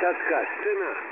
тоска, стена.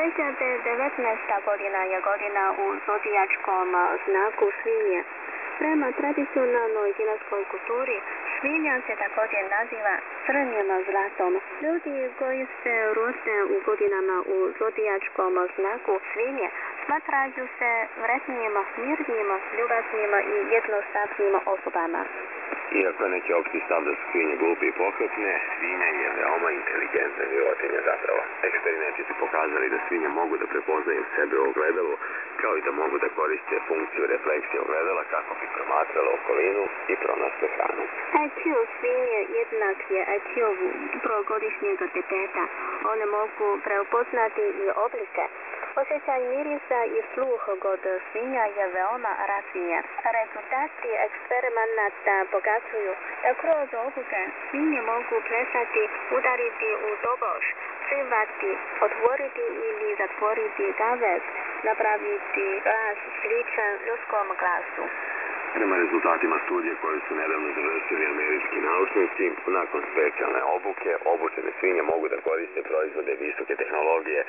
19. godina je godina u zodijačkom znaku svinje. Prema tradicionalnoj kineskoj kulturi svinja se također naziva crnim zlatom. Ljudi koji se rode u godinama u zodijačkom znaku svinje smatraju se vretnim, mirnim, ljubaznim i jednostavnim osobama. Iako je neki opšti stav da svinje glupe i pohlepne, svinja je veoma inteligentna životinja zapravo. Eksperimenti su pokazali da svinje mogu da prepoznaju sebe u ogledalu, kao i da mogu da koriste funkciju refleksije ogledala kako bi promatrala okolinu i pronašle hranu. IQ svinje jednak je IQ-u trogodišnjeg deteta. One mogu prepoznati i oblike. Osjećaj mirisa i sluh kod svinja je veoma razvijen. Rezultati eksperimenata pokazuju da kroz obuke svinje mogu plesati, udariti u doboš, plivati, otvoriti ili zatvoriti gavez, napraviti glas sličan ljudskom glasu. Prema rezultatima studije koje su nedavno završili američki naučnici, nakon specijalne obuke, obučene svinje mogu da koriste proizvode visoke tehnologije,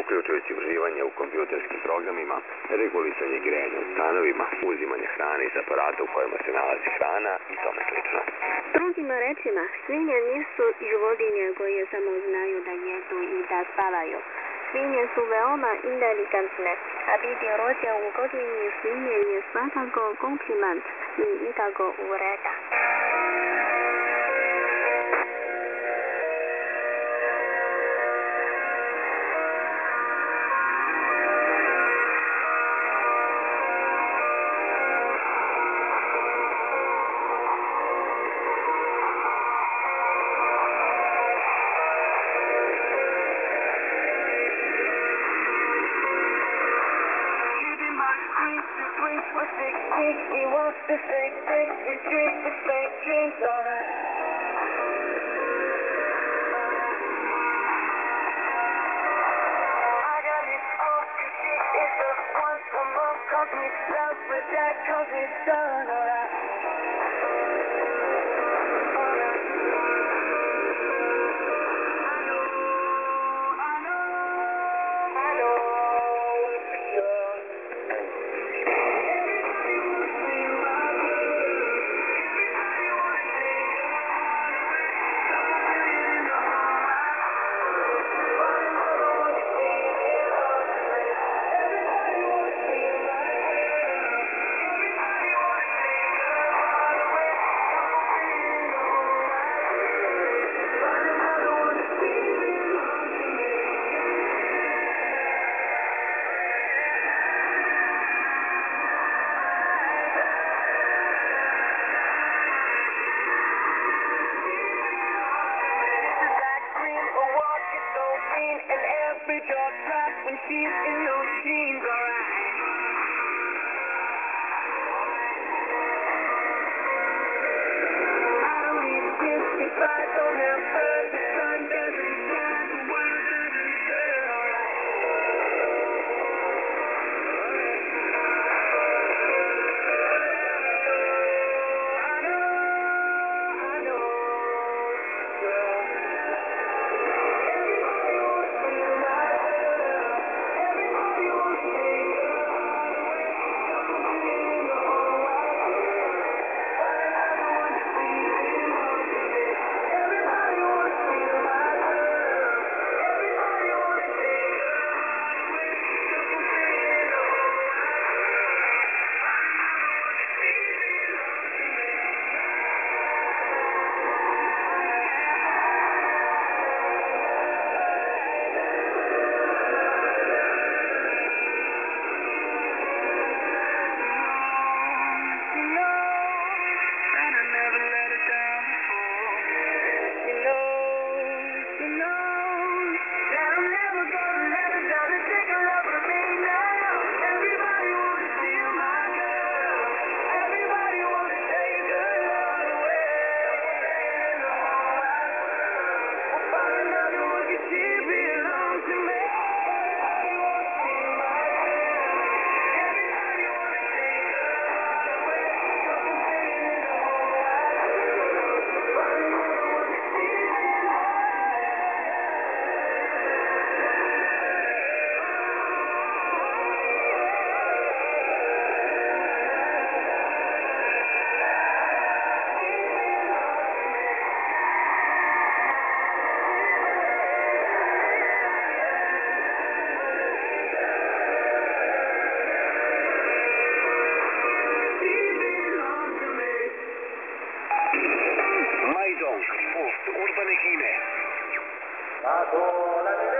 uključujući uživanje u kompjuterskim programima, regulisanje grejanja u stanovima, uzimanje hrane iz aparata u kojima se nalazi hrana i tome slično. Drugima rečima, svinje nisu životinje koje samo znaju da jedu i da spavaju. Svinje su veoma inteligentne, a biti rođen u godini svinje je svakako kompliment i nikako uvreda. まあ、どうなるね。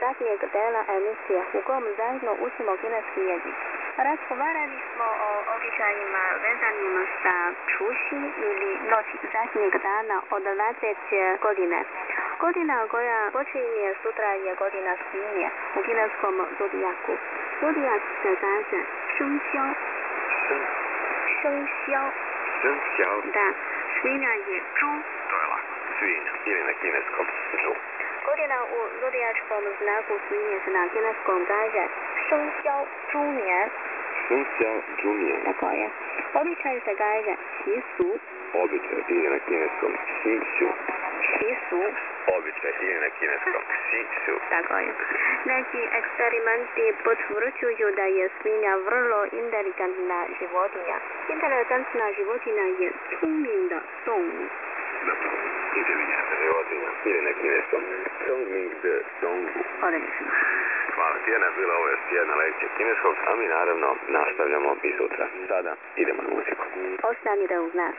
Zadnjeg dela emisije u kom zajedno učimo kineski jezik. Razgovarali smo o običajima vezanim sa čuši ili noć zadnjeg dana od 20 godine. Godina koja počinje sutra je godina svinje u kineskom zodijaku. Zodijak se kaže šengxiao. Šengxiao. 生肖 Da, svinja je ču. to je lako. Svinja ili na kineskom žu Godina u zodijačkom znaku svinje se na kineskom kaže šeng xiao zhu nian. Šeng xiao zhu nian. Tako je. Običaj se kaže xi su. Običaj ili na kineskom xi su. Xi su. Običaj ili na kineskom xi su. Tako je. Neki eksperimenti potvrđuju da je svinja vrlo inteligentna životinja. Inteligentna životinja je 聪明的动物。 Songming de Songbu. Odlično. Hvala ti. Bila ovo jedna lekcija kineskog, a mi naravno nastavljamo i sutra. Sada idemo na muziku. Ostanite uz nas.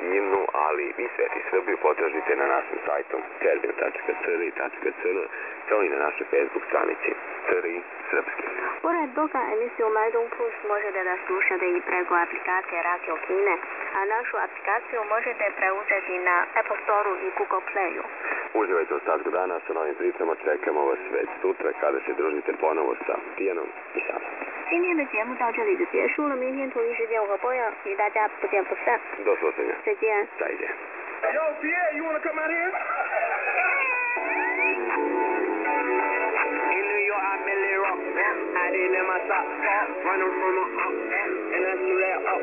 Himnu, ali i Sveti Srbiju potražite na našem sajtu serbio.cri.cn kao i na našoj Facebook stranici Cri Srpski. Pored toga, emisiju Majdong Plus možete da slušate i preko aplikacije Radio Kine, a našu aplikaciju možete preuzeti na Apple Store i Google Playu. Uživajte ostatku dana sa novim pričama, čekamo vas već sutra kada se družite ponovo sa Tijanom i Sanom. 今天的节目到这里就结束了，明天同一时间我和波阳与大家不见不散，Do slušanja. 再见。再见. Yo, Pierre, you wanna come out here? In New York, I merely rock. I didn't let my socks running from a up, and I threw that up.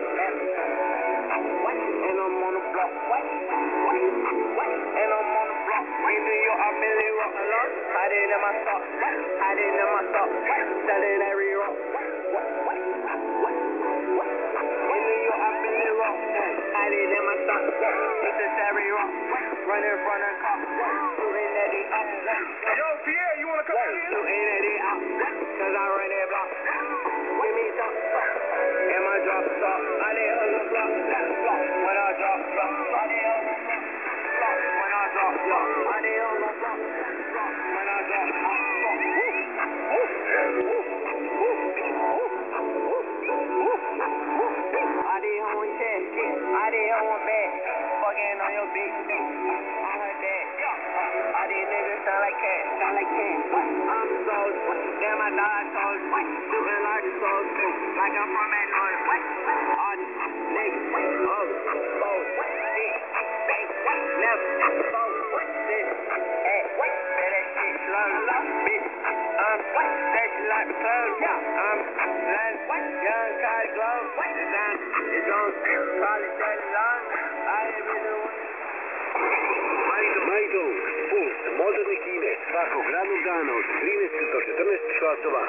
And I'm on the block. And I'm on the block. In New York, I merely rock. I didn't my socks. I didn't let my socks. Selling every Right in front of the cop. Yo, Pierre, you want to come in? Moderne Kine, svakog radnog dana od 13 do 14 časova.